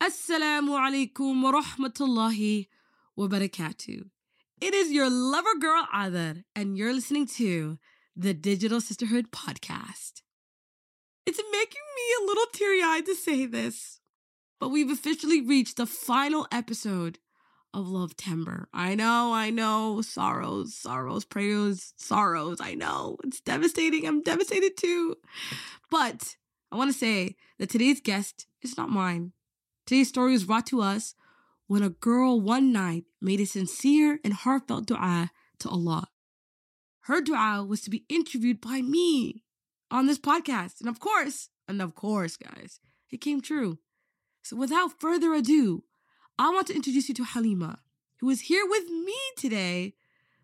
Assalamu alaikum wa rahmatullahi wa barakatuh. It is your lover girl Cadar, and you're listening to the Digital Sisterhood Podcast. It's making me a little teary eyed to say this, but we've officially reached the final episode of Lovetember. I know, I know, sorrows, sorrows, prayers, sorrows. I know it's devastating. I'm devastated too. But I want to say that today's guest is not mine. Today's story was brought to us when a girl one night made a sincere and heartfelt dua to Allah. Her dua was to be interviewed by me on this podcast. And of course, and of course, guys, it came true. So without further ado, I want to introduce you to Halima, who is here with me today,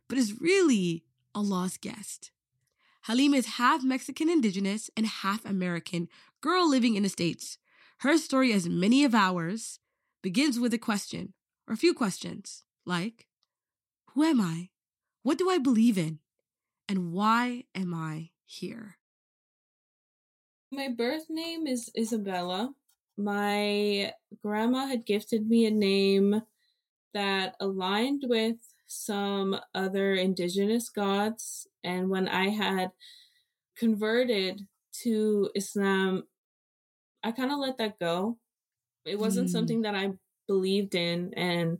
but is really Allah's guest. Halima is half Mexican indigenous and half American girl living in the States. Her story, as many of ours, begins with a question or a few questions like Who am I? What do I believe in? And why am I here? My birth name is Isabella. My grandma had gifted me a name that aligned with some other indigenous gods. And when I had converted to Islam, I kind of let that go. It wasn't mm. something that I believed in. And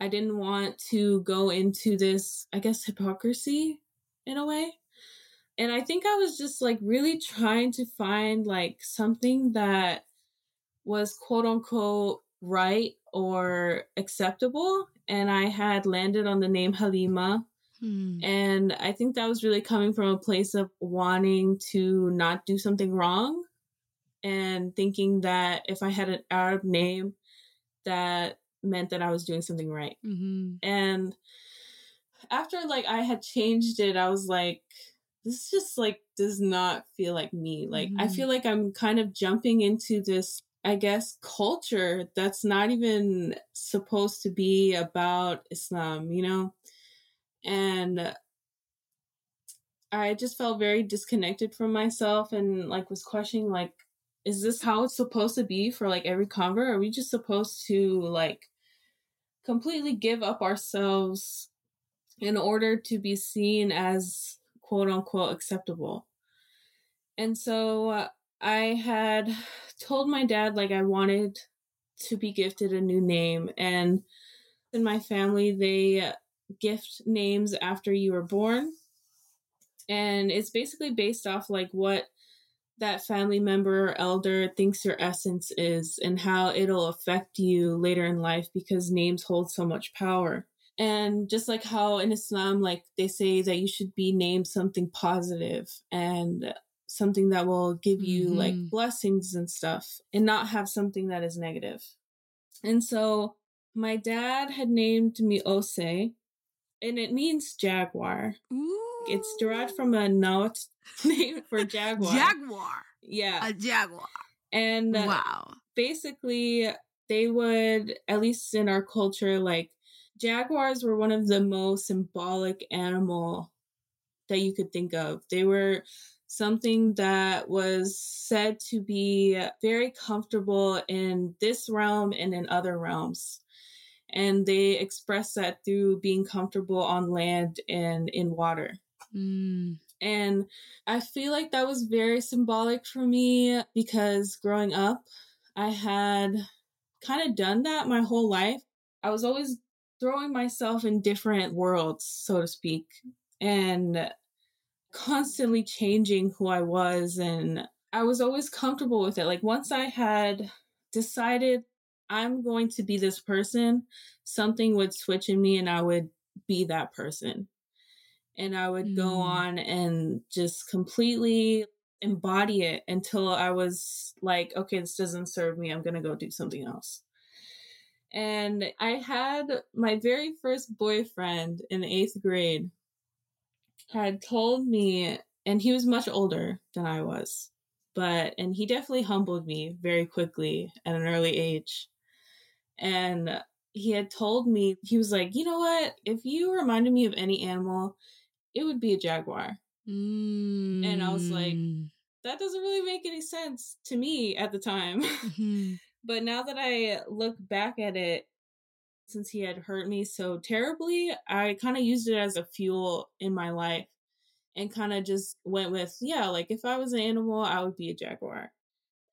I didn't want to go into this, I guess, hypocrisy in a way. And I think I was just like really trying to find like something that was quote unquote right or acceptable. And I had landed on the name Halima. Hmm. And I think that was really coming from a place of wanting to not do something wrong and thinking that if I had an Arab name, that meant that I was doing something right. Mm-hmm. And after like I had changed it, I was like, this just like does not feel like me. Like mm-hmm. I feel like I'm kind of jumping into this I guess, culture that's not even supposed to be about Islam, you know? And I just felt very disconnected from myself and like was questioning like, is this how it's supposed to be for like every convert? Are we just supposed to like completely give up ourselves in order to be seen as quote unquote acceptable? And so uh, I had told my dad like I wanted to be gifted a new name and in my family they gift names after you were born and it's basically based off like what that family member or elder thinks your essence is and how it'll affect you later in life because names hold so much power and just like how in islam like they say that you should be named something positive and something that will give you mm-hmm. like blessings and stuff and not have something that is negative. And so my dad had named me Ose and it means jaguar. Ooh. It's derived from a note name for jaguar. jaguar. Yeah. A jaguar. And uh, wow. basically they would at least in our culture like jaguars were one of the most symbolic animal that you could think of. They were something that was said to be very comfortable in this realm and in other realms. And they express that through being comfortable on land and in water. Mm. And I feel like that was very symbolic for me because growing up, I had kind of done that my whole life. I was always throwing myself in different worlds, so to speak. And constantly changing who I was and I was always comfortable with it. Like once I had decided I'm going to be this person, something would switch in me and I would be that person. And I would mm. go on and just completely embody it until I was like, okay, this doesn't serve me. I'm going to go do something else. And I had my very first boyfriend in eighth grade had told me, and he was much older than I was, but, and he definitely humbled me very quickly at an early age. And he had told me, he was like, you know what? If you reminded me of any animal, it would be a jaguar. Mm. And I was like, that doesn't really make any sense to me at the time. Mm-hmm. But now that I look back at it, since he had hurt me so terribly, I kind of used it as a fuel in my life and kind of just went with, yeah, like if I was an animal, I would be a jaguar.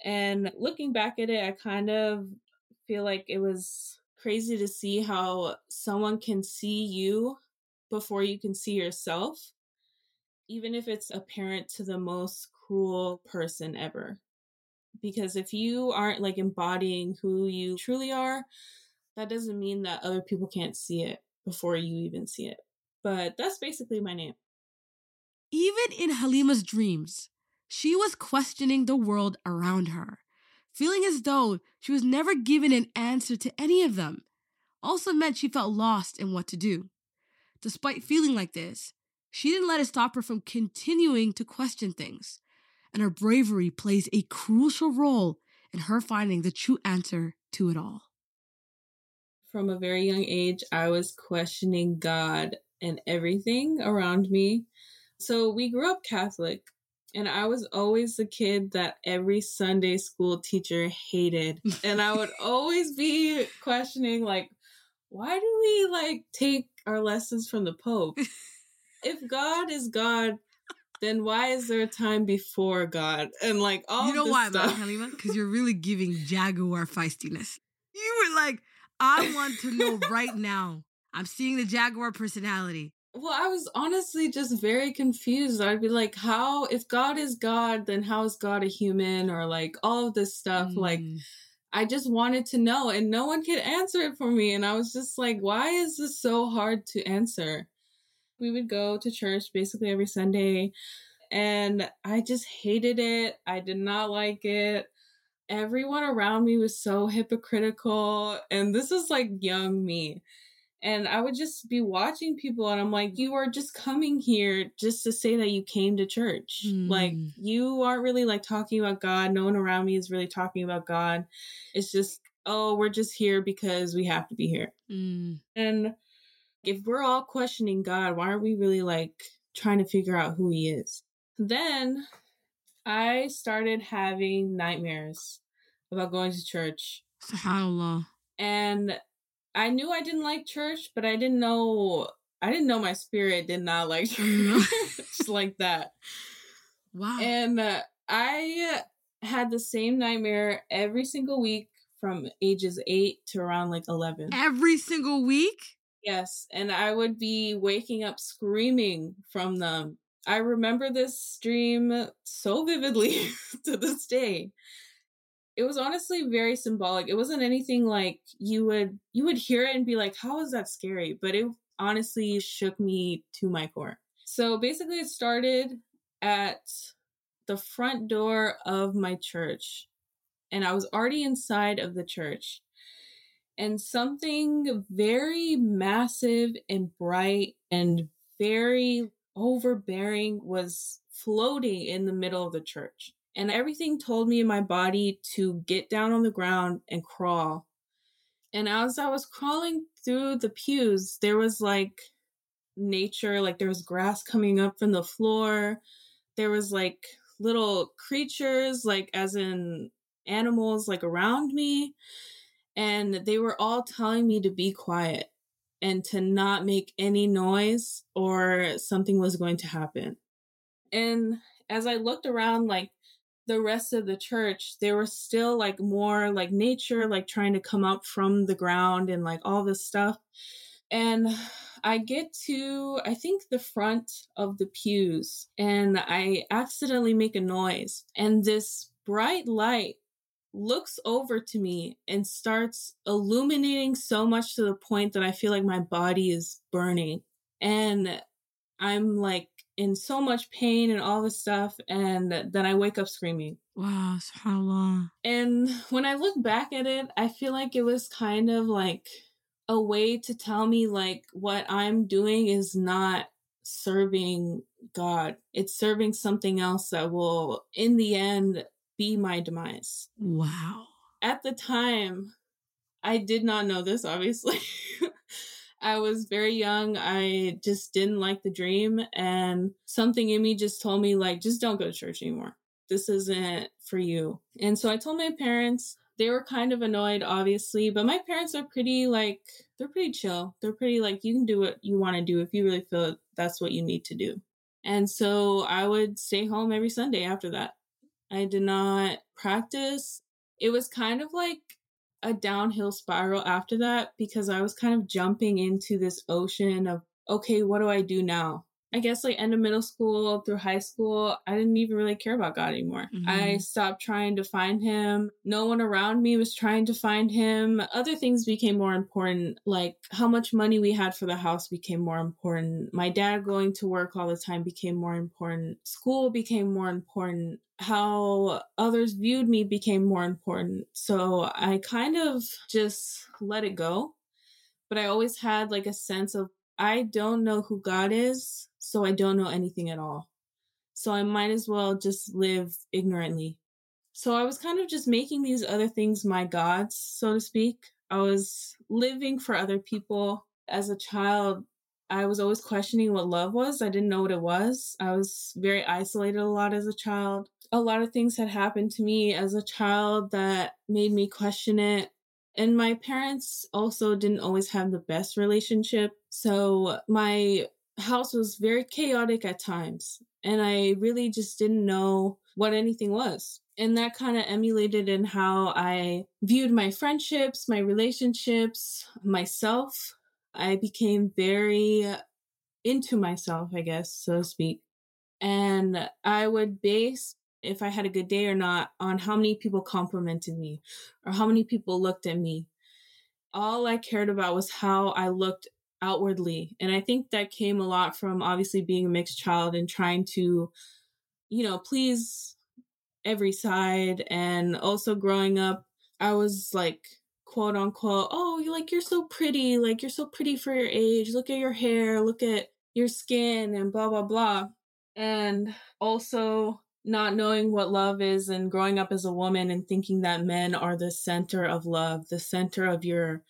And looking back at it, I kind of feel like it was crazy to see how someone can see you before you can see yourself, even if it's apparent to the most cruel person ever. Because if you aren't like embodying who you truly are, that doesn't mean that other people can't see it before you even see it. But that's basically my name. Even in Halima's dreams, she was questioning the world around her, feeling as though she was never given an answer to any of them. Also meant she felt lost in what to do. Despite feeling like this, she didn't let it stop her from continuing to question things, and her bravery plays a crucial role in her finding the true answer to it all from a very young age, I was questioning God and everything around me. So we grew up Catholic, and I was always the kid that every Sunday school teacher hated. and I would always be questioning, like, why do we like take our lessons from the Pope? if God is God, then why is there a time before God? And like all you know why, stuff. Halima? Because you're really giving Jaguar feistiness. You were like, I want to know right now. I'm seeing the Jaguar personality. Well, I was honestly just very confused. I'd be like, how, if God is God, then how is God a human? Or like all of this stuff. Mm. Like, I just wanted to know, and no one could answer it for me. And I was just like, why is this so hard to answer? We would go to church basically every Sunday, and I just hated it. I did not like it everyone around me was so hypocritical. And this is like young me. And I would just be watching people and I'm like, you are just coming here just to say that you came to church. Mm. Like, you aren't really like talking about God. No one around me is really talking about God. It's just, oh, we're just here because we have to be here. Mm. And if we're all questioning God, why aren't we really like trying to figure out who he is? Then I started having nightmares about going to church. SubhanAllah. And I knew I didn't like church, but I didn't know I didn't know my spirit did not like church just like that. Wow. And uh, I had the same nightmare every single week from ages 8 to around like 11. Every single week? Yes, and I would be waking up screaming from them I remember this dream so vividly to this day. It was honestly very symbolic. It wasn't anything like you would you would hear it and be like, "How is that scary?" But it honestly shook me to my core. So basically it started at the front door of my church and I was already inside of the church. And something very massive and bright and very overbearing was floating in the middle of the church. And everything told me in my body to get down on the ground and crawl. And as I was crawling through the pews, there was like nature, like there was grass coming up from the floor. There was like little creatures, like as in animals, like around me. And they were all telling me to be quiet and to not make any noise or something was going to happen. And as I looked around, like the rest of the church, there were still like more like nature, like trying to come up from the ground and like all this stuff. And I get to, I think, the front of the pews and I accidentally make a noise. And this bright light looks over to me and starts illuminating so much to the point that I feel like my body is burning. And I'm like in so much pain and all this stuff. And then I wake up screaming. Wow, subhanAllah. And when I look back at it, I feel like it was kind of like a way to tell me like what I'm doing is not serving God. It's serving something else that will, in the end, be my demise. Wow. At the time, I did not know this, obviously. I was very young. I just didn't like the dream. And something in me just told me, like, just don't go to church anymore. This isn't for you. And so I told my parents, they were kind of annoyed, obviously, but my parents are pretty like, they're pretty chill. They're pretty like, you can do what you want to do if you really feel that's what you need to do. And so I would stay home every Sunday after that. I did not practice. It was kind of like a downhill spiral after that because I was kind of jumping into this ocean of, okay, what do I do now? I guess like end of middle school through high school, I didn't even really care about God anymore. Mm-hmm. I stopped trying to find him. No one around me was trying to find him. Other things became more important, like how much money we had for the house became more important. My dad going to work all the time became more important. School became more important. How others viewed me became more important. So I kind of just let it go. But I always had like a sense of I don't know who God is, so I don't know anything at all. So I might as well just live ignorantly. So I was kind of just making these other things my gods, so to speak. I was living for other people. As a child, I was always questioning what love was. I didn't know what it was. I was very isolated a lot as a child. A lot of things had happened to me as a child that made me question it. And my parents also didn't always have the best relationship. So my house was very chaotic at times. And I really just didn't know what anything was. And that kind of emulated in how I viewed my friendships, my relationships, myself. I became very into myself, I guess, so to speak. And I would base if I had a good day or not on how many people complimented me or how many people looked at me. All I cared about was how I looked outwardly. And I think that came a lot from obviously being a mixed child and trying to, you know, please every side. And also growing up, I was like, quote unquote, oh, you like, you're so pretty. Like, you're so pretty for your age. Look at your hair. Look at your skin and blah, blah, blah. And also not knowing what love is and growing up as a woman and thinking that men are the center of love, the center of your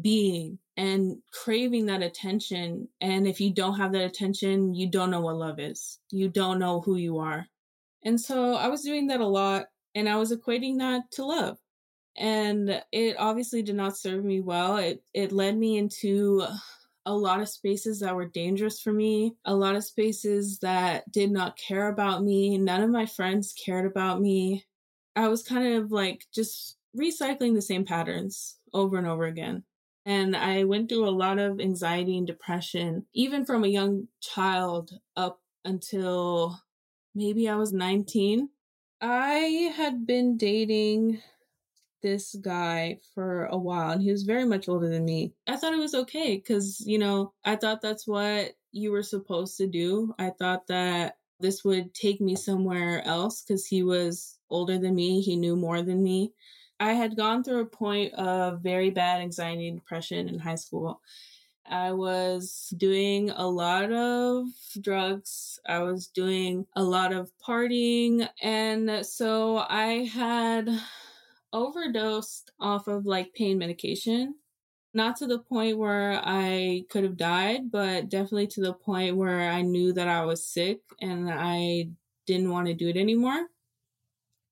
being and craving that attention. And if you don't have that attention, you don't know what love is. You don't know who you are. And so I was doing that a lot and I was equating that to love. And it obviously did not serve me well. It it led me into a lot of spaces that were dangerous for me, a lot of spaces that did not care about me. None of my friends cared about me. I was kind of like just recycling the same patterns over and over again. And I went through a lot of anxiety and depression, even from a young child up until maybe I was 19. I had been dating this guy for a while and he was very much older than me. I thought it was okay because, you know, I thought that's what you were supposed to do. I thought that this would take me somewhere else because he was older than me, he knew more than me. I had gone through a point of very bad anxiety and depression in high school. I was doing a lot of drugs. I was doing a lot of partying. And so I had overdosed off of like pain medication. Not to the point where I could have died, but definitely to the point where I knew that I was sick and I didn't want to do it anymore.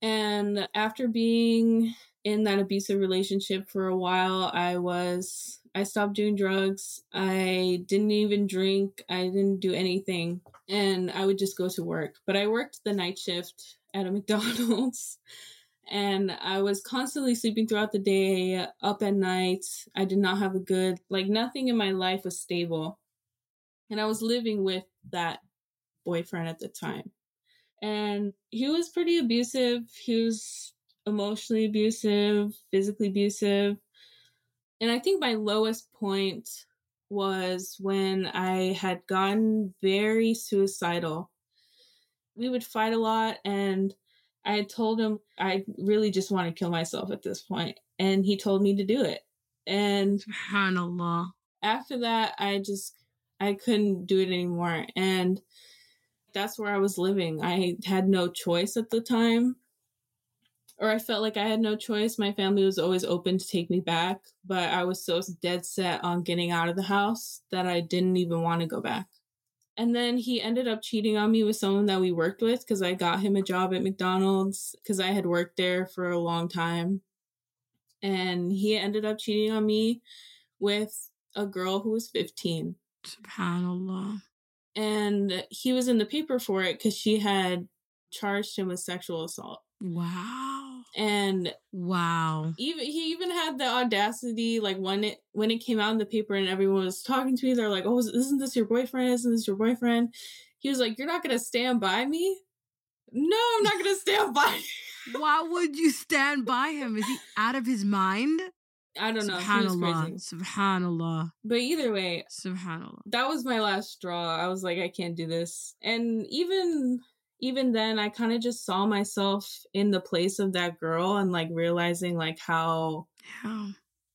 And after being in that abusive relationship for a while, I was, I stopped doing drugs. I didn't even drink. I didn't do anything. And I would just go to work. But I worked the night shift at a McDonald's and I was constantly sleeping throughout the day, up at night. I did not have a good, like, nothing in my life was stable. And I was living with that boyfriend at the time. And he was pretty abusive. He was emotionally abusive, physically abusive. And I think my lowest point was when I had gotten very suicidal. We would fight a lot and I told him I really just want to kill myself at this point, and he told me to do it. And Subhanallah. After that, I just I couldn't do it anymore, and that's where I was living. I had no choice at the time, or I felt like I had no choice. My family was always open to take me back, but I was so dead set on getting out of the house that I didn't even want to go back. And then he ended up cheating on me with someone that we worked with because I got him a job at McDonald's because I had worked there for a long time. and he ended up cheating on me with a girl who was 15. Subhanallah. And he was in the paper for it because she had charged him with sexual assault. Wow. And Wow. even he even had the audacity, like when it when it came out in the paper and everyone was talking to me, they're like, "Oh, isn't this your boyfriend? Isn't this your boyfriend?" He was like, "You're not gonna stand by me." No, I'm not gonna stand by. you." Why would you stand by him? Is he out of his mind? I don't know. Subhanallah. crazy. Subhanallah. But either way, Subhanallah. that was my last straw. I was like, I can't do this. And even even then I kind of just saw myself in the place of that girl and like realizing like how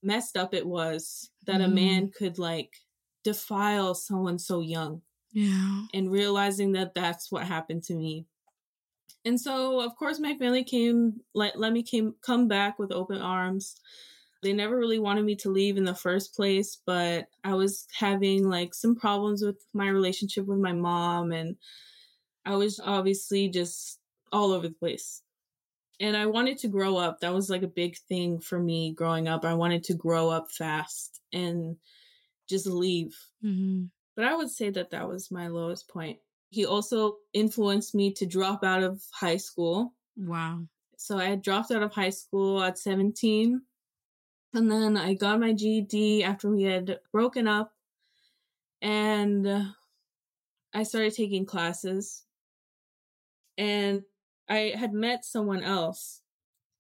messed up it was that a Mhm. man could like defile someone so young Yeah. and realizing that that's what happened to me. And so of course my family came let let me came come back with open arms. They never really wanted me to leave in the first place, but I was having like some problems with my relationship with my mom and I was obviously just all over the place. And I wanted to grow up. That was like a big thing for me growing up. I wanted to grow up fast and just leave. hmm But I would say that that was my lowest point. He also influenced me to drop out of high school. Wow. So I had dropped out of high school at 17. And then I got my GED after we had broken up. And I started taking classes. And I had met someone else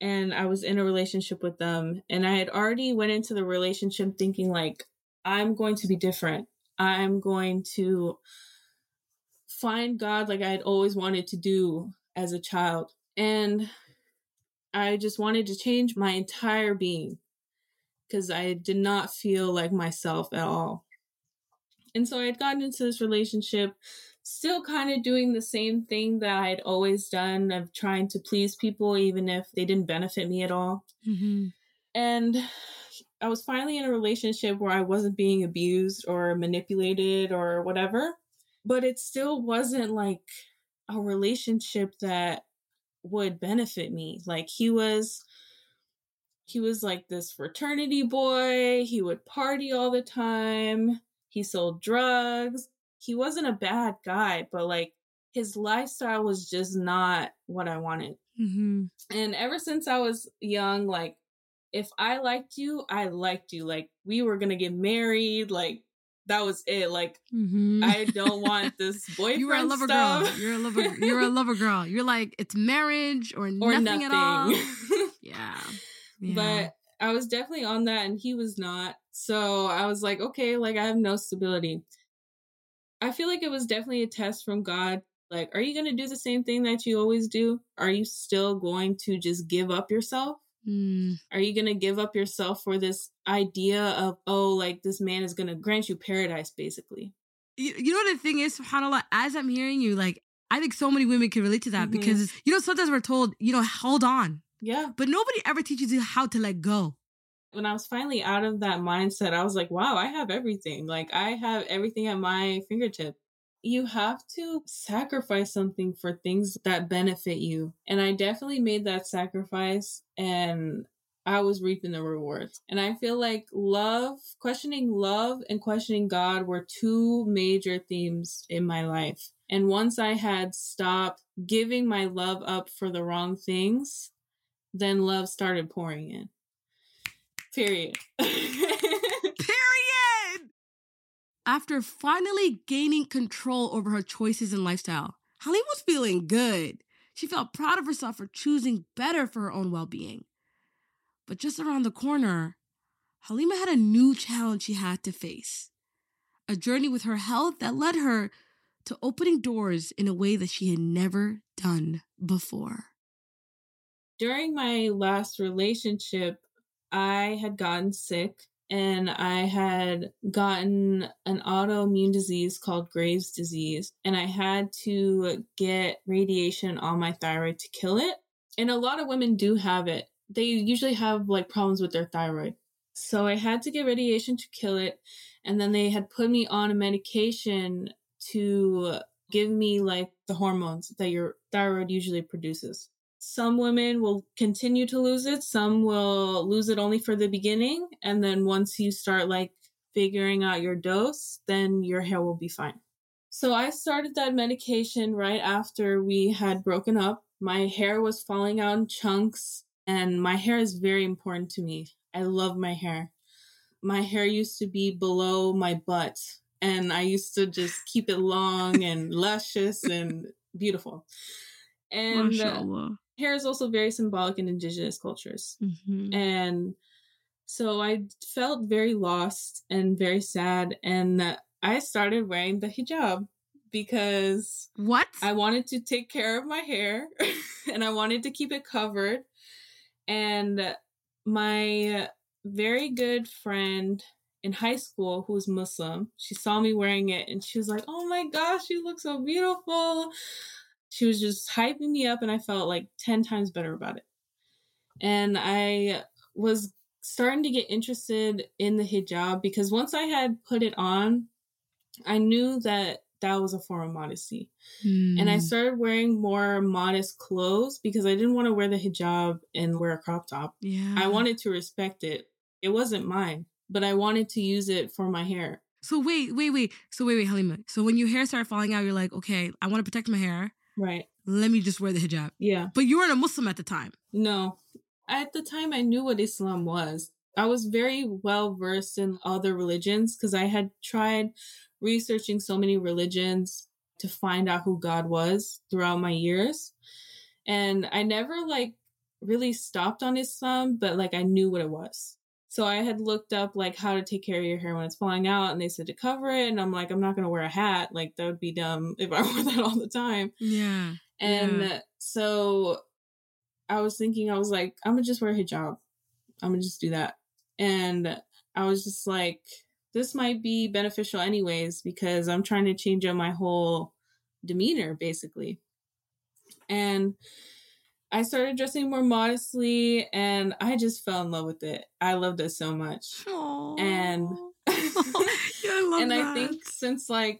and I was in a relationship with them and I had already went into the relationship thinking like I'm going to be different. I'm going to find God like I had always wanted to do as a child. And I just wanted to change my entire being because I did not feel like myself at all. And so I had gotten into this relationship, still kind of doing the same thing that I'd always done of trying to please people, even if they didn't benefit me at all. hmm And I was finally in a relationship where I wasn't being abused or manipulated or whatever, but it still wasn't like a relationship that would benefit me. Like he was he was like this fraternity boy, he would party all the time, he sold drugs. He wasn't a bad guy, but like his lifestyle was just not what I wanted. hmm And ever since I was young, like if I liked you, I liked you. Like we were gonna get married. Like that was it. Like hmm I don't want this boyfriend You were a lover stuff girl. You're a lover. You're a lover girl. You're like it's marriage or, or nothing, nothing. at all. Yeah. yeah. But I was definitely on that, and he was not. So I was like, okay, like I have no stability. I feel like it was definitely a test from God. Like, are you gonna do the same thing that you always do? Are you still going to just give up yourself? Mm, Are you going to give up yourself for this idea of, oh, like this man is going to grant you paradise, basically? you, you know what the thing is, subhanAllah, as I'm hearing you, like I think so many women can relate to that Mhm. because you know sometimes we're told, you know, hold on, Yeah. but nobody ever teaches you how to let go. When I was finally out of that mindset, I was like, wow, I have everything. Like, I have everything at my fingertip. You have to sacrifice something for things that benefit you. And I definitely made that sacrifice and I was reaping the rewards. And I feel like love, questioning love and questioning God were two major themes in my life. And once I had stopped giving my love up for the wrong things, then love started pouring in. Period. Period. After finally gaining control over her choices and lifestyle, Halima was feeling good. She felt proud of herself for choosing better for her own well being. But just around the corner, Halima had a new challenge she had to face a journey with her health that led her to opening doors in a way that she had never done before. During my last relationship, I had gotten sick and I had gotten an autoimmune disease called Graves' disease, and I had to get radiation on my thyroid to kill it. And a lot of women do have it. They usually have like problems with their thyroid. So I had to get radiation to kill it. And then they had put me on a medication to give me like the hormones that your thyroid usually produces. Some women will continue to lose it, some will lose it only for the beginning. And then once you start like figuring out your dose, then your hair will be fine. So I started that medication right after we had broken up. My hair was falling out in chunks, and my hair is very important to me. I love my hair. My hair used to be below my butt, and I used to just keep it long and luscious and beautiful. And uh, hair is also very symbolic in indigenous cultures. Mm-hmm. And so I felt very lost and very sad. And I started wearing the hijab because what I wanted to take care of my hair and I wanted to keep it covered. And my very good friend in high school who was Muslim, she saw me wearing it and she was like, "Oh my gosh, you look so beautiful." She was just hyping me up and I felt like 10 times better about it. And I was starting to get interested in the hijab because once I had put it on, I knew that that was a form of modesty. Mm. And I hmm. started wearing more modest clothes because I didn't want to wear the hijab and wear a crop top. Yeah. I wanted to respect it. It wasn't mine, but I wanted to use it for my hair. So wait, wait, wait. So wait, wait, Halima. So when your hair started falling out, you're like, okay, I want to protect my hair. Right. Let me just wear the hijab. Yeah. But you weren't a Muslim at the time. No. At the time, I knew what Islam was. I was very well versed in other religions because I had tried researching so many religions to find out who God was throughout my years. And I never like really stopped on Islam, but like I knew what it was. So I had looked up like how to take care of your hair when it's falling out and they said to cover it and I'm like I'm not going to wear a hat, like that would be dumb if I wore that all the time. Yeah. And yeah. so I was thinking I was like I'm going to just wear a hijab. I'm going to just do that. And I was just like this might be beneficial anyways because I'm trying to change up my whole demeanor basically. And I started dressing more modestly and I just fell in love with it. I loved it so much. Aww. And yeah, I and that. I think since like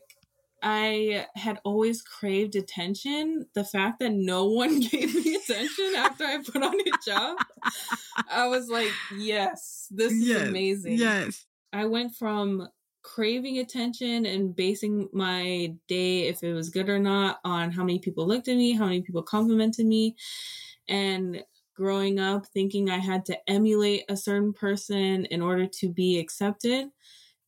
I had always craved attention, the fact that no one gave me attention after I put on a hijab, I was like, yes, this is amazing. Yes. I went from craving attention and basing my day, if it was good or not, on how many people looked at me, how many people complimented me, and growing up thinking I had to emulate a certain person in order to be accepted,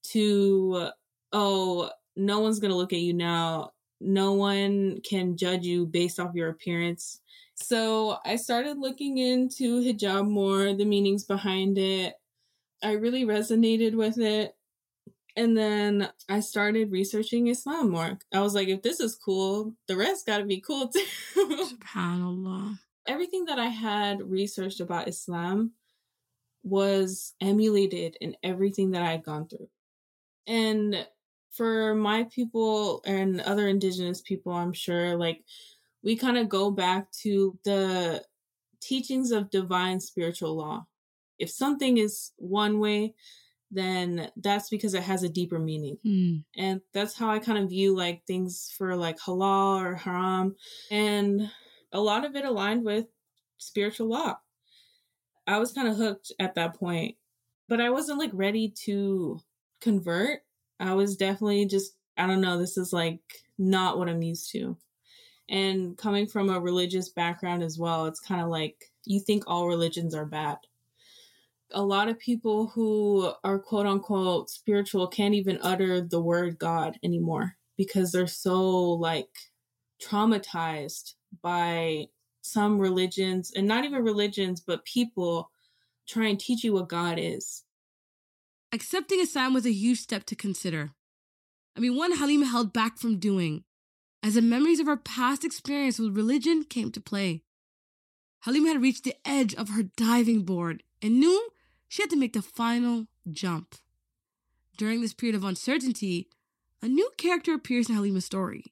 to, oh, no one's going to look at you now. No one can judge you based off your appearance. So I started looking into hijab more, the meanings behind it, I really resonated with it. And then I started researching Islam more. I was like, if this is cool, the rest got to be cool too. SubhanAllah. Everything that I had researched about Islam was emulated in everything that I had gone through. And for my people and other indigenous people, I'm sure, like, we kind of go back to the teachings of divine spiritual law if something is one way, then that's because it has a deeper meaning. Mm. And that's how I kind of view like things for like halal or haram. And a lot of it aligned with spiritual law. I was kind of hooked at that point, but I wasn't like ready to convert. I was definitely just, I don't know, this is like not what I'm used to. And coming from a religious background as well, it's kind of like you think all religions are bad a lot of people who are quote unquote spiritual can't even utter the word God anymore because they're so like traumatized by some religions and not even religions, but people try and teach you what God is. Accepting Islam was a huge step to consider. I mean, one Halima held back from doing, as the memories of her past experience with religion came to play. Halima had reached the edge of her diving board and knew she had to make the final jump. During this period of uncertainty, a new character appears in Halima's story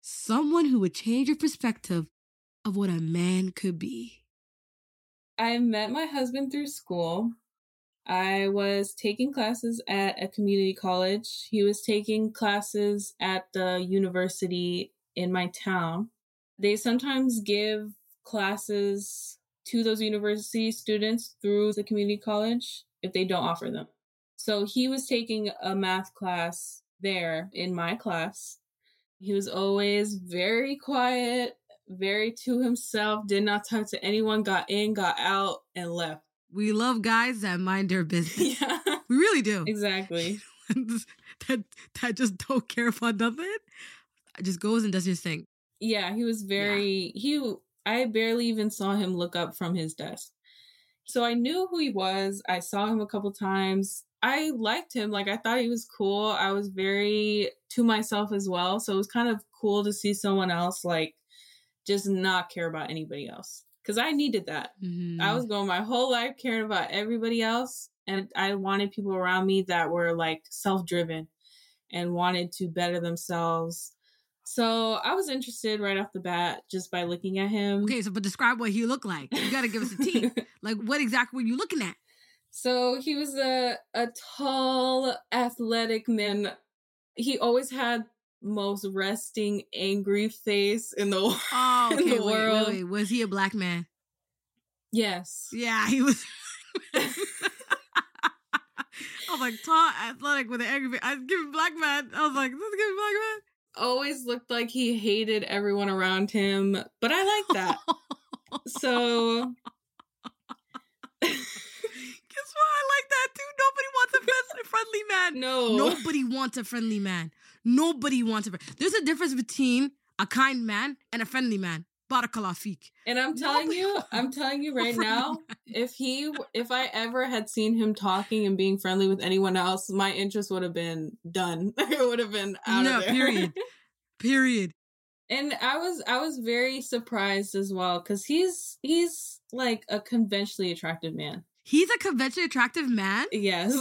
someone who would change your perspective of what a man could be. I met my husband through school. I was taking classes at a community college. He was taking classes at the university in my town. They sometimes give classes to those university students through the community college if they don't offer them. So he was taking a math class there in my class. He was always very quiet, very to himself, did not talk to anyone, got in, got out, and left. We love guys that mind their business. Yeah, We really do. exactly. that that just don't care about nothing. Just goes and does his thing. Yeah, he was very he I barely even saw him look up from his desk. So I knew who he was. I saw him a couple times. I liked him. Like I thought he was cool. I was very to myself as well. So it was kind of cool to see someone else like just not care about anybody else. Cuz I needed that. Mhm. I was going my whole life caring about everybody else and I wanted people around me that were like self-driven and wanted to better themselves. So I was interested right off the bat just by looking at him. okay. So, but describe what he looked like. You got to give us a tea. like, what exactly were you looking at? so he was a a tall, athletic man. He always had most resting, angry face in the Oh, in okay. the wait, world. wait, wait. Was he a black man? Yes. Yeah, he was. I was like tall, athletic with an angry face. I was giving black man. I was like, this is giving black man. Always looked like he hated everyone around him, but I like that. so Guess what? I like that too. Nobody wants a friendly, friendly man. no. Nobody wants a friendly man. Nobody wants a. fr- There's a difference between a kind man and a friendly man. Barakallah feek. And I'm telling you, I'm telling you right now, if he if I ever had seen him talking and being friendly with anyone else, my interest would have been done. it would have been out No, of there. period. Period. and I was I was very surprised as well cuz he's he's like a conventionally attractive man. He's a conventionally attractive man. Yes.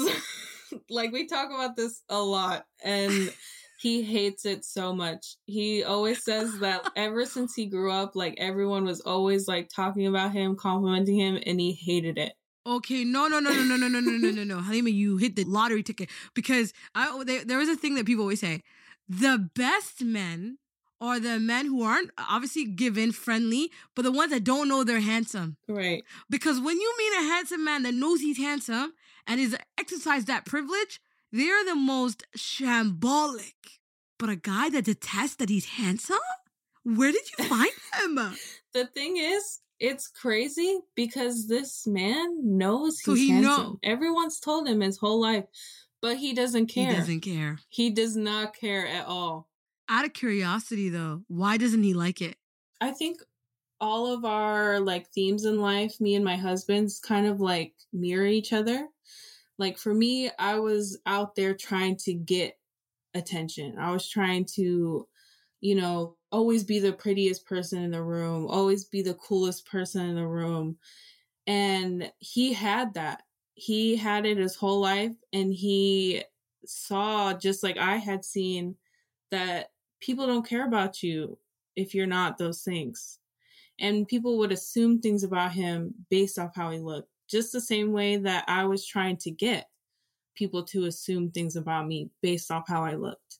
like we talk about this a lot and he hates it so much. He always says that ever since he grew up like everyone was always like talking about him, complimenting him and he hated it. Okay, no, no, no, no, no, no, no, no, no, no, no. Halima, you hit the lottery ticket because I there, there is a thing that people always say: the best men are the men who aren't obviously given friendly, but the ones that don't know they're handsome. Right. Because when you meet a handsome man that knows he's handsome and is exercised that privilege, they're the most shambolic. But a guy that detests that he's handsome, where did you find him? The thing is, it's crazy because this man knows he's So he handsome. know. Everyone's told him his whole life, but he doesn't care. He doesn't care. He does not care at all. Out of curiosity, though, why doesn't he like it? I think all of our like themes in life, me and my husband's kind of like mirror each other. Like for me, I was out there trying to get attention. I was trying to, you know, always be the prettiest person in the room, always be the coolest person in the room. And he had that. He had it his whole life and he saw just like I had seen that people don't care about you if you're not those things. And people would assume things about him based off how he looked, just the same way that I was trying to get people to assume things about me based off how I looked.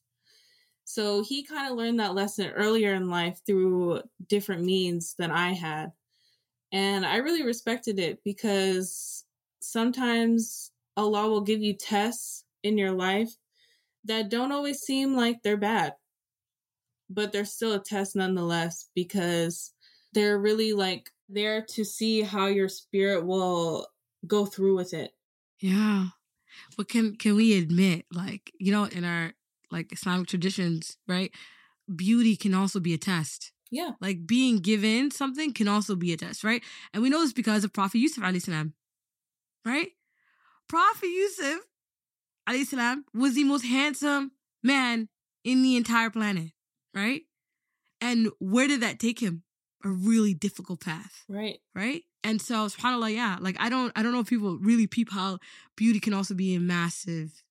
So he kind of learned that lesson earlier in life through different means than I had. And I really respected it because sometimes Allah will give you tests in your life that don't always seem like they're bad but they're still a test nonetheless because they're really like there to see how your spirit will go through with it. Yeah. But can can we admit, like, you know, in our like Islamic traditions, right? Beauty can also be a test. Yeah. Like being given something can also be a test, right? And we know this because of Prophet Yusuf alayhi salam. Right? Prophet Yusuf alayhi salam was the most handsome man in the entire planet, right? And where did that take him? A really difficult path Right. right? And so subhanAllah, yeah, like I don't I don't know if people really peep how beauty can also be a massive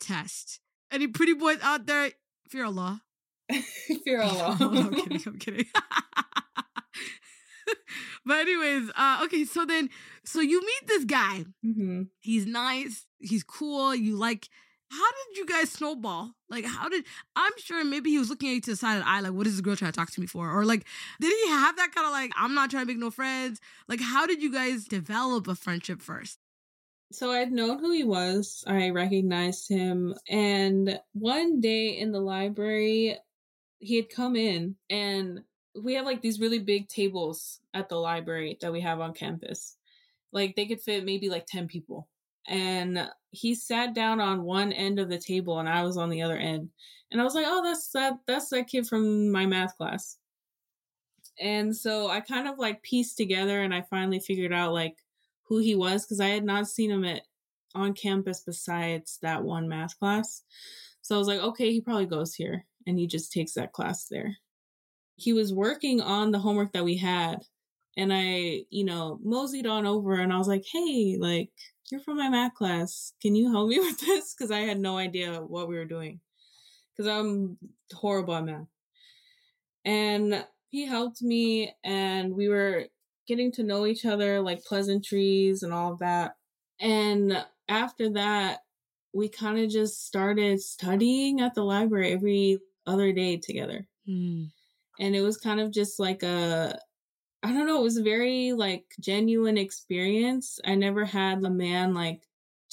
test. Any pretty boys out there, fear Allah. Fear Allah. No, I'm kidding, I'm kidding. but anyways, uh okay, so then so you meet this guy. hmm He's nice, he's cool, you like how did you guys snowball? Like, how did I'm sure maybe he was looking at you to the side of the eye, like, what is this girl trying to talk to me for? Or like, did he have that kind of like, I'm not trying to make no friends? Like, how did you guys develop a friendship first? So I'd known who he was. I recognized him. And one day in the library, he had come in and we have like these really big tables at the library that we have on campus. Like they could fit maybe like 10 people. And he sat down on one end of the table and I was on the other end. And I was like, "Oh, that's that that's that kid from my math class." And so I kind of like pieced together and I finally figured out like who he was because I had not seen him at on campus besides that one math class. So I was like, okay, he probably goes here and he just takes that class there. He was working on the homework that we had and I, you know, moseyed on over and I was like, hey, like, you're from my math class. Can you help me with this? Because I had no idea what we were doing. Because I'm horrible at math. And he helped me and we were getting to know each other, like pleasantries and all that. And after that, we kind of just started studying at the library every other day together. Mm. And it was kind of just like a, I don't know, it was a very like genuine experience. I never had a man like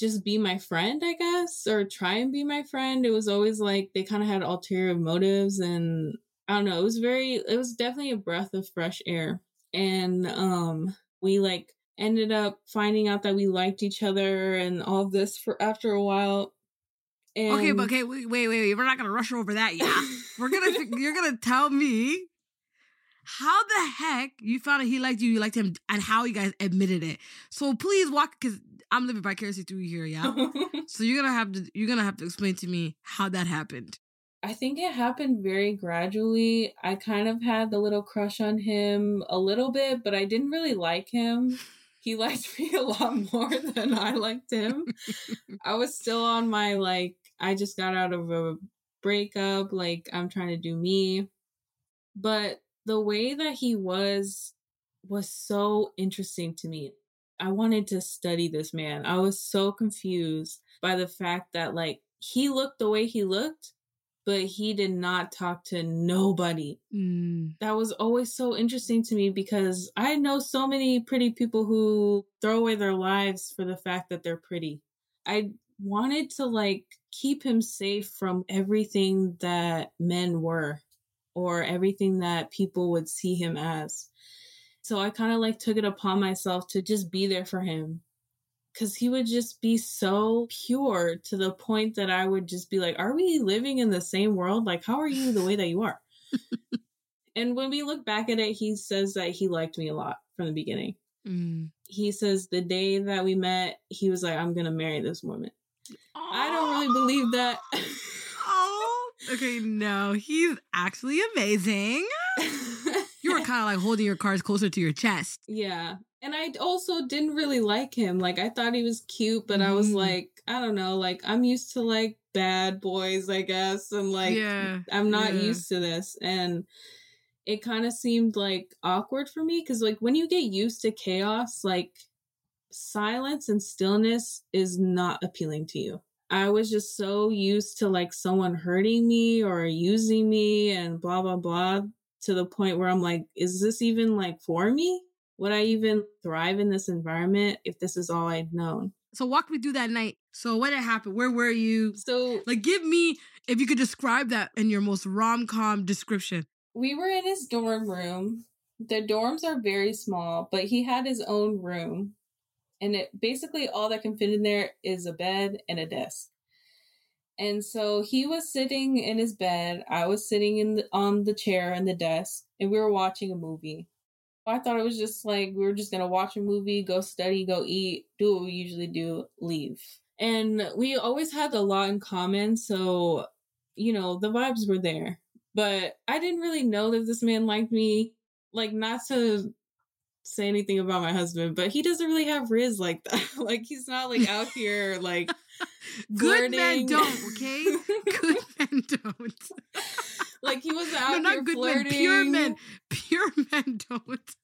just be my friend, I guess, or try and be my friend. It was always like they kind of had ulterior motives and I don't know, it was very it was definitely a breath of fresh air and um we like ended up finding out that we liked each other and all this for after a while and okay but okay wait wait wait we're not gonna rush over that yeah we're gonna you're gonna tell me how the heck you found out he liked you you liked him and how you guys admitted it so please walk because i'm living vicariously through you here yeah so you're gonna have to you're gonna have to explain to me how that happened I think it happened very gradually. I kind of had the little crush on him a little bit, but I didn't really like him. He liked me a lot more than I liked him. I was still on my like I just got out of a breakup, like I'm trying to do me. But the way that he was was so interesting to me. I wanted to study this man. I was so confused by the fact that like he looked the way he looked, but he did not talk to nobody. Mm. That was always so interesting to me because I know so many pretty people who throw away their lives for the fact that they're pretty. I wanted to like keep him safe from everything that men were or everything that people would see him as. So I kind of like took it upon myself to just be there for him because he would just be so pure to the point that I would just be like, Are we living in the same world? Like, how are you the way that you are? and when we look back at it, he says that he liked me a lot from the beginning. Mm. He says the day that we met, he was like, I'm going to marry this woman. Aww. I don't really believe that. okay. No, he's actually amazing. you were kind of like holding your cards closer to your chest. Yeah. And I also didn't really like him. Like I thought he was cute, but mm. I was mm-hmm. like, I don't know, like I'm used to like bad boys, I guess. And like yeah, I'm not yeah. used to this. And it kind of seemed like awkward for me because like when you get used to chaos, like silence and stillness is not appealing to you. I was just so used to like someone hurting me or using me and blah blah blah to the point where I'm like, is this even like for me? Would I even thrive in this environment if this is all I'd known? So walk me through that night. So what had happened? Where were you? So like give me if you could describe that in your most rom-com description. We were in his dorm room. The dorms are very small, but he had his own room. And it basically all that can fit in there is a bed and a desk. And so he was sitting in his bed, I was sitting in the, on the chair and the desk, and we were watching a movie. I thought it was just like we were just gonna watch a movie, go study, go eat, do what we usually do, leave. And we always had a lot in common, so you know, the vibes were there. But I didn't really know that this man liked me. Like not to say anything about my husband, but he doesn't really have riz like that. like he's not like out here like good men don't, okay? good men don't. like he was out no, not here good flirting. Men, pure men, pure men don't.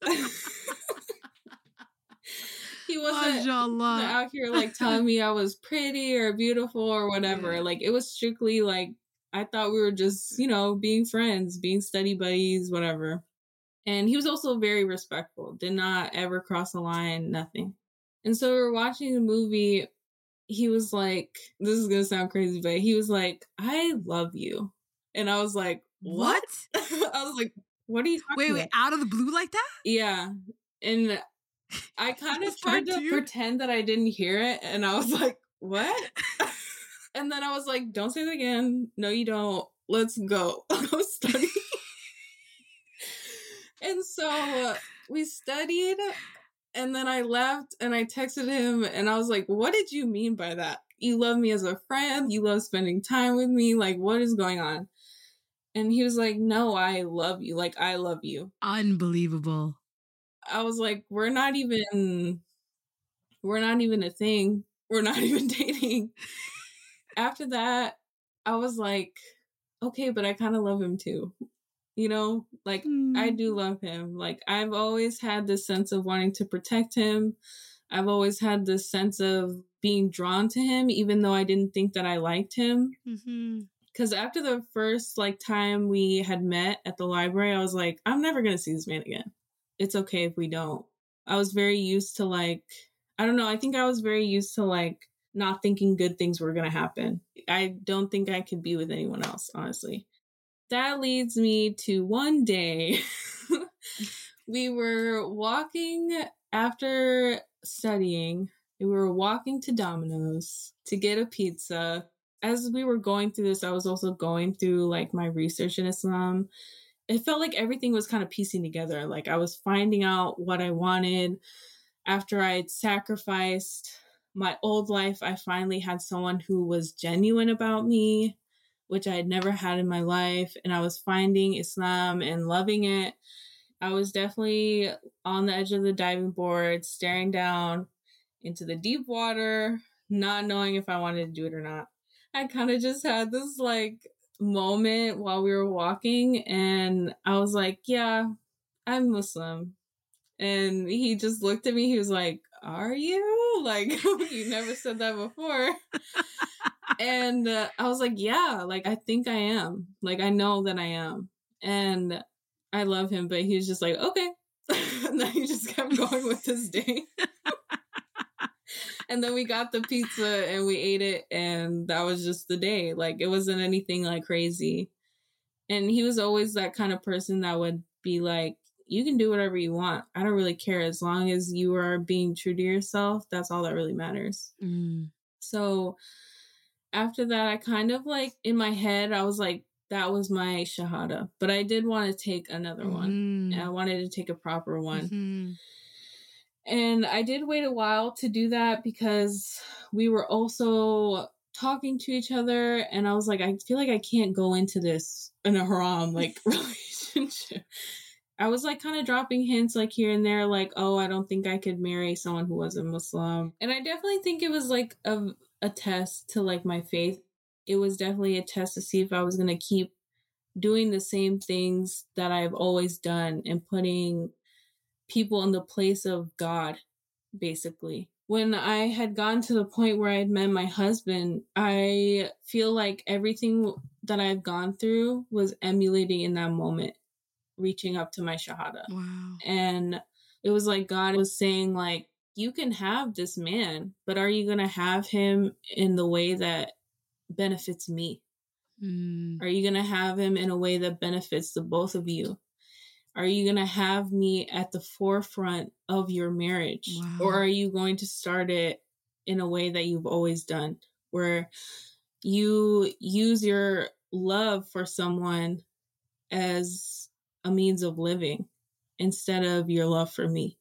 he wasn't Mashallah. out here like telling me I was pretty or beautiful or whatever. Yeah. Like it was strictly like I thought we were just, you know, being friends, being study buddies, whatever. And he was also very respectful, did not ever cross the line, nothing. And so we were watching the movie. He was like, this is going to sound crazy, but he was like, I love you. And I was like, what? What? I was like, what are you talking Wait, about? wait, out of the blue like that? Yeah. And I kind of tried to pretend that I didn't hear it. And I was like, what? and then I was like, don't say it again. No, you don't. Let's go. Go study. And so we studied. And then I left and I texted him and I was like, what did you mean by that? You love me as a friend. You love spending time with me. Like, what is going on? And he was like, no, I love you. Like, I love you. Unbelievable. I was like, we're not even we're not even a thing. We're not even dating. After that, I was like, okay, but I kind of love him too. You know, like I Mm. do love him. Like I've always had this sense of wanting to protect him. I've always had this sense of being drawn to him even though I didn't think that I liked him Mm-hmm. because after the first like time we had met at the library i was like i'm never gonna see this man again it's okay if we don't i was very used to like i don't know i think i was very used to like not thinking good things were gonna happen i don't think i could be with anyone else honestly that leads me to one day we were walking after studying we were walking to domino's to get a pizza as we were going through this, I was also going through like my research in Islam. It felt like everything was kind of piecing together. Like I was finding out what I wanted. After I had sacrificed my old life, I finally had someone who was genuine about me, which I had never had in my life. And I was finding Islam and loving it. I was definitely on the edge of the diving board, staring down into the deep water, not knowing if I wanted to do it or not. I kind of just had this like moment while we were walking, and I was like, Yeah, I'm Muslim. And he just looked at me. He was like, Are you? Like, you never said that before. and uh, I was like, Yeah, like, I think I am. Like, I know that I am. And I love him, but he was just like, Okay. and then he just kept going with his day. and then we got the pizza and we ate it and that was just the day like it wasn't anything like crazy and he was always that kind of person that would be like you can do whatever you want i don't really care as long as you are being true to yourself that's all that really matters Mm. so after that i kind of like in my head i was like that was my shahada but i did want to take another one Mhm. i wanted to take a proper one Mhm. and I did wait a while to do that because we were also talking to each other. And I was like, I feel like I can't go into this in a haram like relationship. I was like kind of dropping hints like here and there, like, oh, I don't think I could marry someone who wasn't Muslim. And I definitely think it was like a, a test to like my faith. It was definitely a test to see if I was going to keep doing the same things that I've always done and putting people in the place of God, basically. When I had gotten to the point where I had met my husband, I feel like everything that I've gone through was emulating in that moment, reaching up to my Shahada. Wow. And it was like God was saying, like, you can have this man, but are you going to have him in the way that benefits me? Mm. Are you going to have him in a way that benefits the both of you? Are you going to have me at the forefront of your marriage? Wow. Or are you going to start it in a way that you've always done, where you use your love for someone as a means of living instead of your love for me?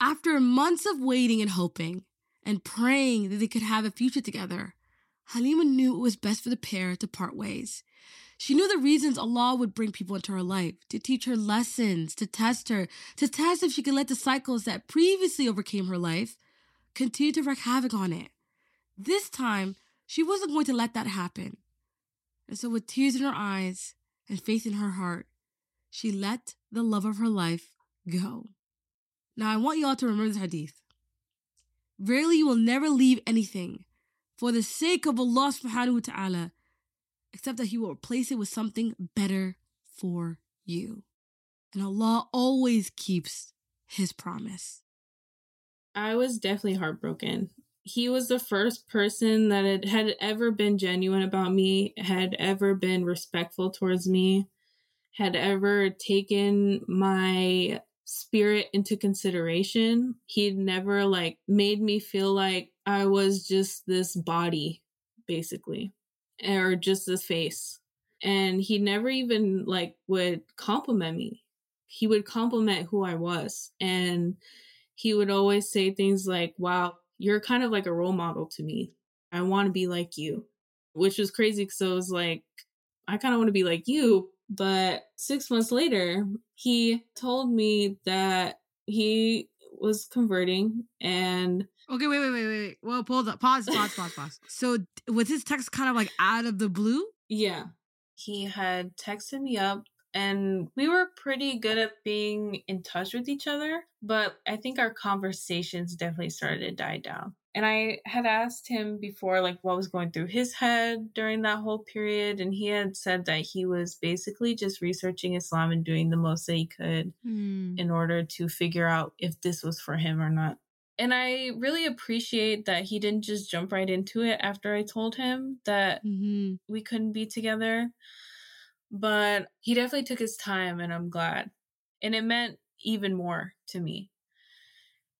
After months of waiting and hoping and praying that they could have a future together, Halima knew it was best for the pair to part ways. She knew the reasons Allah would bring people into her life to teach her lessons, to test her, to test if she could let the cycles that previously overcame her life continue to wreak havoc on it. This time, she wasn't going to let that happen. And so, with tears in her eyes and faith in her heart, she let the love of her life go. Now, I want y'all to remember this hadith. Verily, you will never leave anything for the sake of Allah subhanahu wa ta'ala, except that He will replace it with something better for you. And Allah always keeps His promise. I was definitely heartbroken. He was the first person that had ever been genuine about me, had ever been respectful towards me, had ever taken my spirit into consideration. He'd never like made me feel like I was just this body, basically, or just this face. And he never even like would compliment me. He would compliment who I was. And he would always say things like, Wow, you're kind of like a role model to me. I want to be like you, which was crazy because I was like, I kind of want to be like you. But six months later, he told me that he was converting and Okay, wait, wait, wait, wait. Well, hold up. Pause, pause, pause, pause. So was his text kind of like out of the blue? yeah, he had texted me up and we were pretty good at being in touch with each other, but I think our conversations definitely started to die down. And I had asked him before, like, what was going through his head during that whole period. And he had said that he was basically just researching Islam and doing the most that he could Hmm. in order to figure out if this was for him or not. And I really appreciate that he didn't just jump right into it after I told him that hmm we couldn't be together. But he definitely took his time, and I'm glad. And it meant even more to me.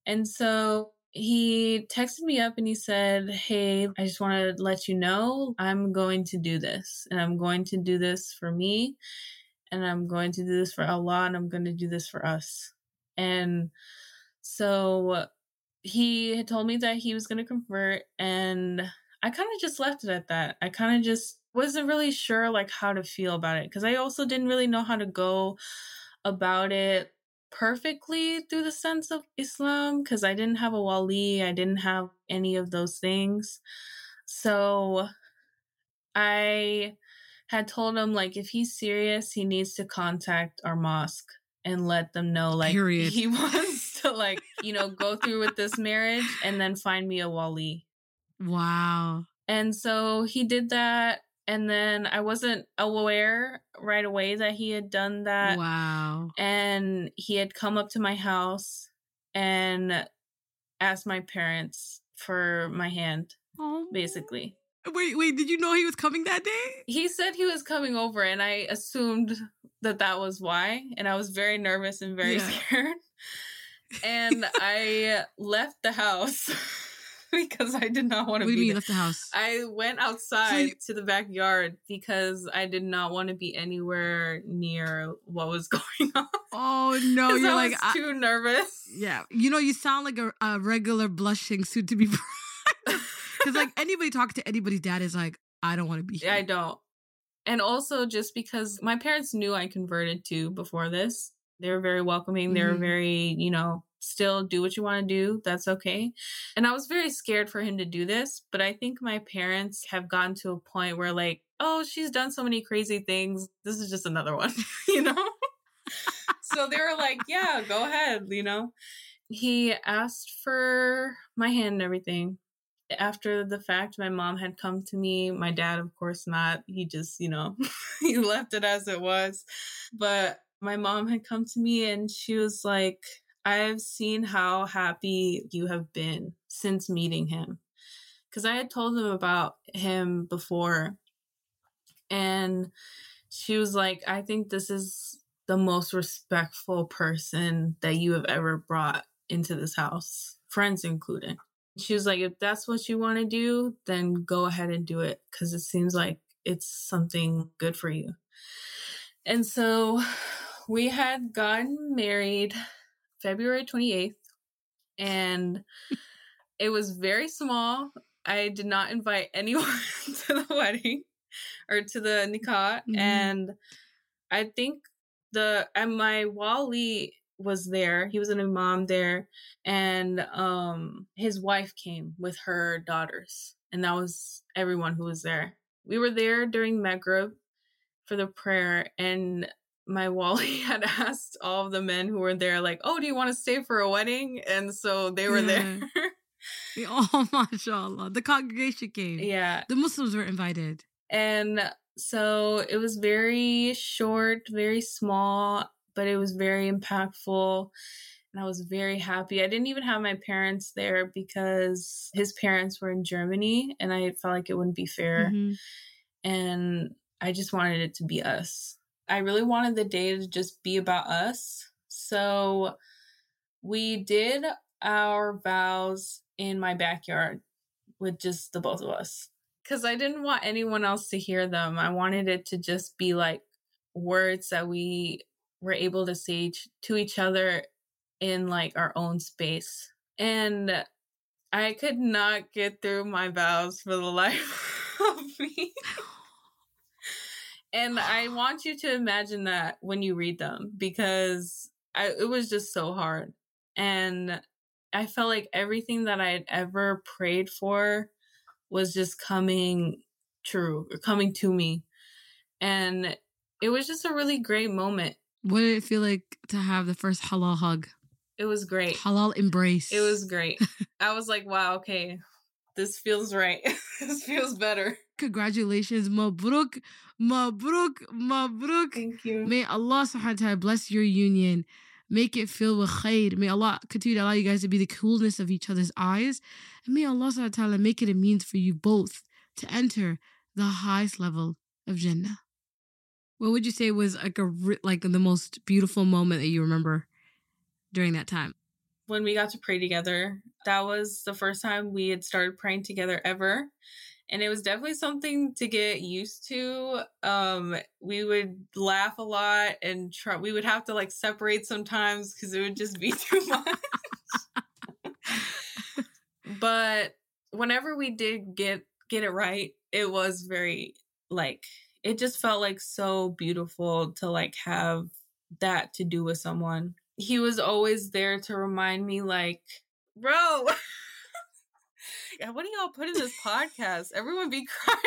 And so he texted me up and he said, Hey, I just want to let you know I'm going to do this. And I'm going to do this for me. And I'm going to do this for Allah. And I'm going to do this for us. And so he had told me that he was going to convert. And I kind of just left it at that. I kind of just wasn't really sure like how to feel about it because I also didn't really know how to go about it perfectly through the sense of Islam because I didn't have a wali, I didn't have any of those things. So I had told him like if he's serious, he needs to contact our mosque and let them know like Period. he wants to like, you know, go through with this marriage and then find me a wali. Wow. And so he did that. And then I wasn't aware right away that he had done that. wow. And he had come up to my house and asked my parents for my hand, Oh, basically. Wait, wait. Did you know he was coming that day? He said he was coming over, and I assumed that that was why. And I was very nervous and very Yeah. scared. And I left the house because I did not want What to do you be mean you there. left the house? I went outside you- to the backyard because I did not want to be anywhere near what was going on. Oh no! you're I like, was I- too nervous. yeah. You know, you sound like a, a regular blushing suit to be because like anybody talking to anybody's dad is like, I don't want to be here. I don't. And also just because my parents knew I converted to before this. They were very welcoming. They were Mhm. very, you know, still do what you want to do. That's okay. And I was very scared for him to do this, but I think my parents have gotten to a point where like, oh, she's done so many crazy things. This is just another one, you know? so they were like, yeah, go ahead, you know? He asked for my hand and everything after the fact my mom had come to me my dad of course not he just you know he left it as it was but my mom had come to me and she was like i've seen how happy you have been since meeting him because i had told them about him before and she was like i think this is the most respectful person that you have ever brought into this house friends included she was like, if that's what you want to do, then go ahead and do it because it seems like it's something good for you. And so we had gotten married February 28th, and it was very small. I did not invite anyone to the wedding or to the nikah. Mhm. And I think the, and my wali was there. He was an imam there and um his wife came with her daughters and that was everyone who was there we were there during maghrib for the prayer and my wali had asked all of the men who were there, like, "Oh, do you want to stay for a wedding?" And so they were Yeah. there. Oh, mashallah. The congregation came. yeah, The Muslims were invited. and so it was very short, very small, but it was very impactful. And I was very happy. I didn't even have my parents there because his parents were in Germany, and I felt like it wouldn't be fair. Mhm. and I just wanted it to be us. I really wanted the day to just be about us. So we did our vows in my backyard with just the both of us. Because I didn't want anyone else to hear them. I wanted it to just be like words that we were able to say to each other in like our own space. And I could not get through my vows for the life of me. And I want you to imagine that when you read them because I, it was just so hard. And I felt like everything that I had ever prayed for was just coming true or coming to me. And it was just a really great moment. What did it feel like to have the first halal hug? It was great. Halal embrace. It was great. I was like, wow, okay, this feels right. this feels better. Congratulations. Mabruk. Mabruk. Mabruk. Thank you. May Allah subhanahu wa ta'ala bless your union. Make it filled with khair. May Allah continue to allow you guys to be the coolness of each other's eyes. And may Allah subhanahu wa ta'ala make it a means for you both to enter the highest level of Jannah. What would you say was like a like the most beautiful moment that you remember during that time? when we got to pray together, that was the first time we had started praying together ever. And it was definitely something to get used to. Um, we would laugh a lot and try, we would have to like separate sometimes because it would just be too much. but whenever we did get get it right, it was very like it just felt like so beautiful to like have that to do with someone. He was always there to remind me like, bro, what do y'all put in this podcast? Everyone be crying.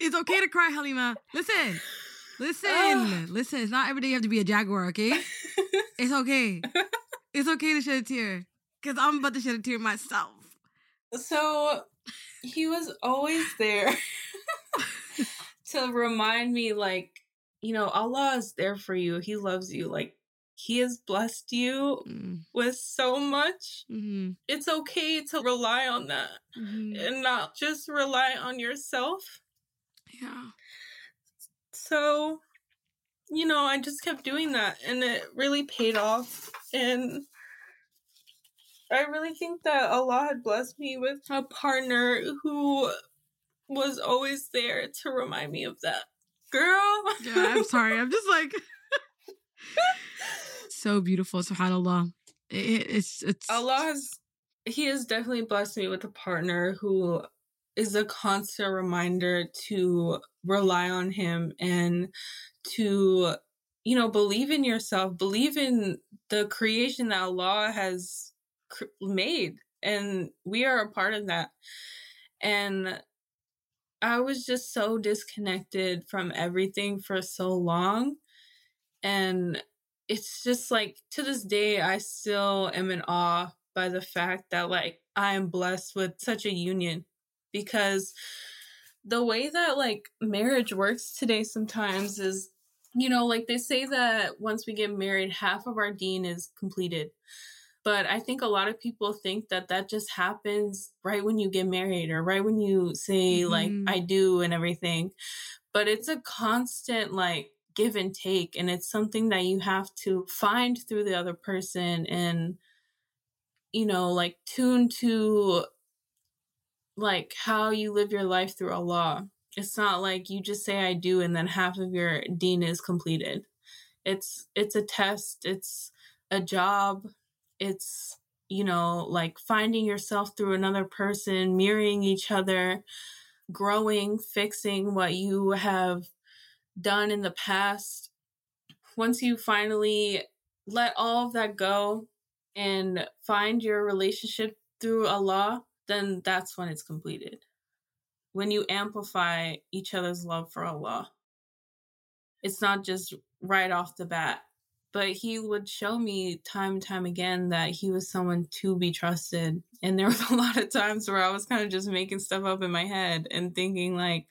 It's okay to cry, Halima. Listen. Listen. Listen. It's not every day you have to be a jaguar, okay? It's okay. It's okay to shed a tear. Because I'm about to shed a tear myself. so he was always there to remind me like you know allah is there for you he loves you like he has blessed you Mm, with so much mhm, it's okay to rely on that mhm. and not just rely on yourself Yeah. so you know i just kept doing that and it really paid off and i really think that allah had blessed me with a partner who was always there to remind me of that girl Yeah, I'm sorry. I'm just like so beautiful, subhanAllah. It, it- it's it's allah has he has definitely blessed me with a partner who is a constant reminder to rely on him and to you know believe in yourself believe in the creation that allah has cr- made and we are a part of that and i was just so disconnected from everything for so long and it's just like to this day i still am in awe by the fact that like i am blessed with such a union because the way that like marriage works today sometimes is you know like they say that once we get married half of our deen is completed but i think a lot of people think that that just happens right when you get married or right when you say like Mhm. i do and everything but it's a constant like give and take and it's something that you have to find through the other person and you know like tune to like how you live your life through Allah. It's not like you just say I do and then half of your deen is completed. It's it's a test, it's a job, it's you know, like finding yourself through another person, mirroring each other, growing, fixing what you have done in the past. Once you finally let all of that go and find your relationship through Allah, then that's when it's completed. When you amplify each other's love for Allah. it's not just right off the bat. But he would show me time and time again that he was someone to be trusted. And there was a lot of times where I was kind of just making stuff up in my head and thinking, like,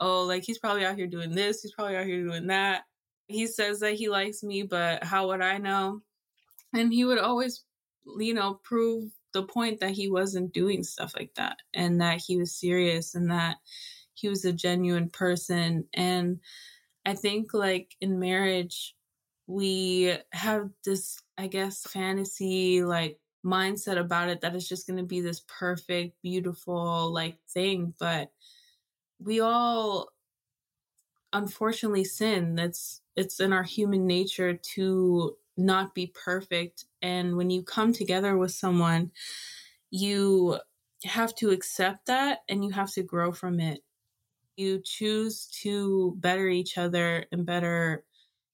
oh, like he's probably out here doing this, he's probably out here doing that. He says that he likes me, but how would I know? And he would always, you know, prove the point that he wasn't doing stuff like that and that he was serious and that he was a genuine person. And I think, like, in marriage, we have this, I guess, fantasy, like, mindset about it that it's just going to be this perfect, beautiful, like, thing. But we all unfortunately sin. That's, it's in our human nature to not be perfect. And when you come together with someone, you have to accept that and you have to grow from it. You choose to better each other and better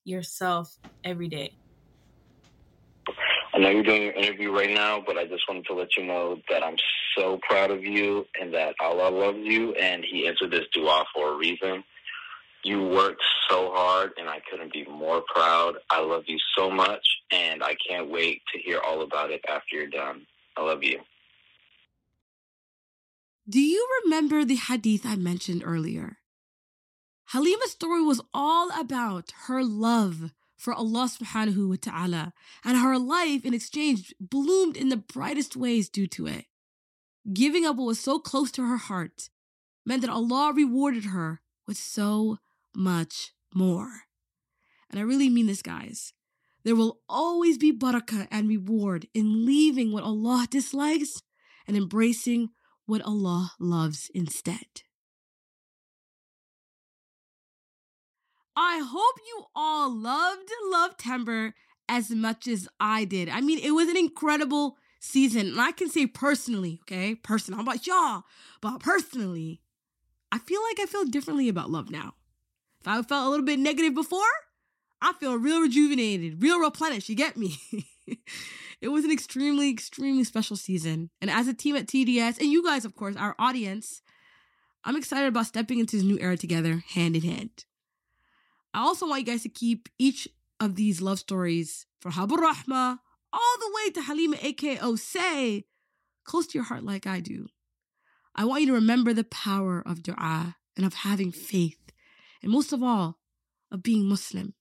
yourself every day. I know you're doing your interview right now, but I just wanted to let you know that I'm so proud of you and that Allah loves you and He answered this dua for a reason. You worked so hard, and I couldn't be more proud. I love you so much, and I can't wait to hear all about it after you're done. I love you. Do you remember the hadith I mentioned earlier? Halima's story was all about her love for Allah subhanahu wa ta'ala, and her life in exchange bloomed in the brightest ways due to it. Giving up what was so close to her heart meant that Allah rewarded her with so much more. And I really mean this, guys. There will always be barakah and reward in leaving what Allah dislikes and embracing what Allah loves instead. I hope you all loved Lovetember as much as I did. I mean, it was an incredible season. And I can say personally, okay, personal, I'm about y'all, but personally, I feel like I feel differently about love now. If I felt a little bit negative before, I feel real rejuvenated, real replenished. You get me? it was an extremely, extremely special season. And as a team at TDS, and you guys, of course, our audience, I'm excited about stepping into this new era together, hand in hand. I also want you guys to keep each of these love stories for Habur Rahma all the way to Halima AKO Say close to your heart like I do. I want you to remember the power of dua and of having faith and most of all, of being Muslim.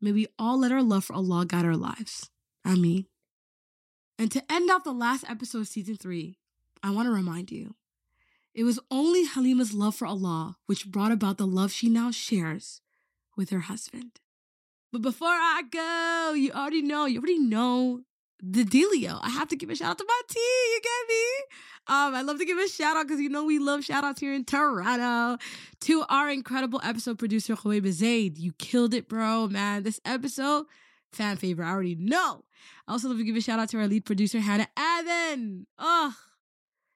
May we all let our love for Allah guide our lives. Ameen. And to end off the last episode of season three, I want to remind you it was only Halima's love for Allah which brought about the love she now shares with her husband. But before I go, you already know, you already know the dealio. I have to give a shout out to my team. You get me? Um, I love to give a shout out because you know we love shout outs here in Toronto to our incredible episode producer, Khweya Bezeid. You killed it, bro, man. This episode, fan favorite. I already know. I also love to give a shout out to our lead producer, Hanna Adan. Oh,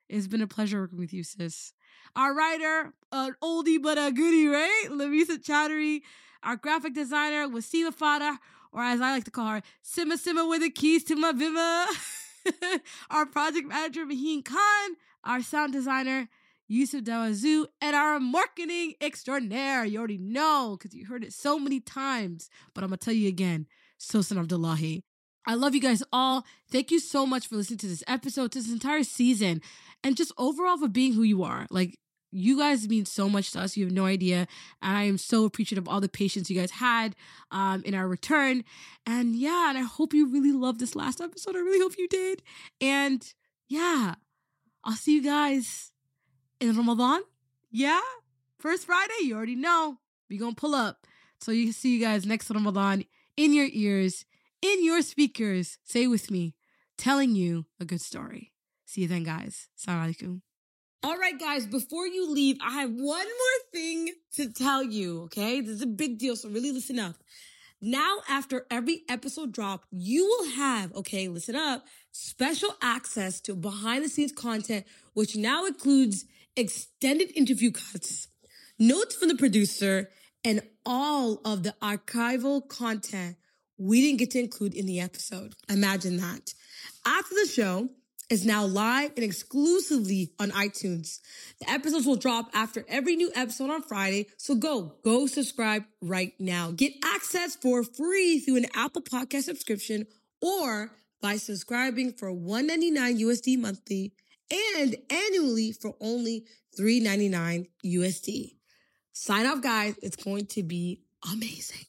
it's been a pleasure working with you, sis. Our writer, an oldie but a goodie, right? Lamisah Chowdhury. Our graphic designer, Wasima Farah or as I like to call her, Sima Sima with the keys to my Viva. our project manager, Maaheen Khan, our sound designer, Youssef Douazo, and our marketing extraordinaire. You already know because you heard it so many times, but I'm going to tell you again, Sawsan Abdillahi. I love you guys all. Thank you so much for listening to this episode, to this entire season, and just overall for being who you are. Like, you guys mean so much to us. You have no idea. And I am so appreciative of all the patience you guys had um, in our return. And yeah, and I hope you really loved this last episode. I really hope you did. And yeah, I'll see you guys in Ramadan. Yeah, first Friday, you already know. we going to pull up. So you can see you guys next Ramadan in your ears, in your speakers. Say with me, telling you a good story. See you then, guys. Assalamu alaikum. All right, guys, before you leave, I have one more thing to tell you, okay? This is a big deal, so really listen up. Now, after every episode drop, you will have, okay, listen up, special access to behind the scenes content, which now includes extended interview cuts, notes from the producer, and all of the archival content we didn't get to include in the episode. Imagine that. After the show, is now live and exclusively on iTunes. The episodes will drop after every new episode on Friday, so go, go subscribe right now. Get access for free through an Apple Podcast subscription or by subscribing for 199 USD monthly and annually for only 399 USD. Sign up, guys. It's going to be amazing.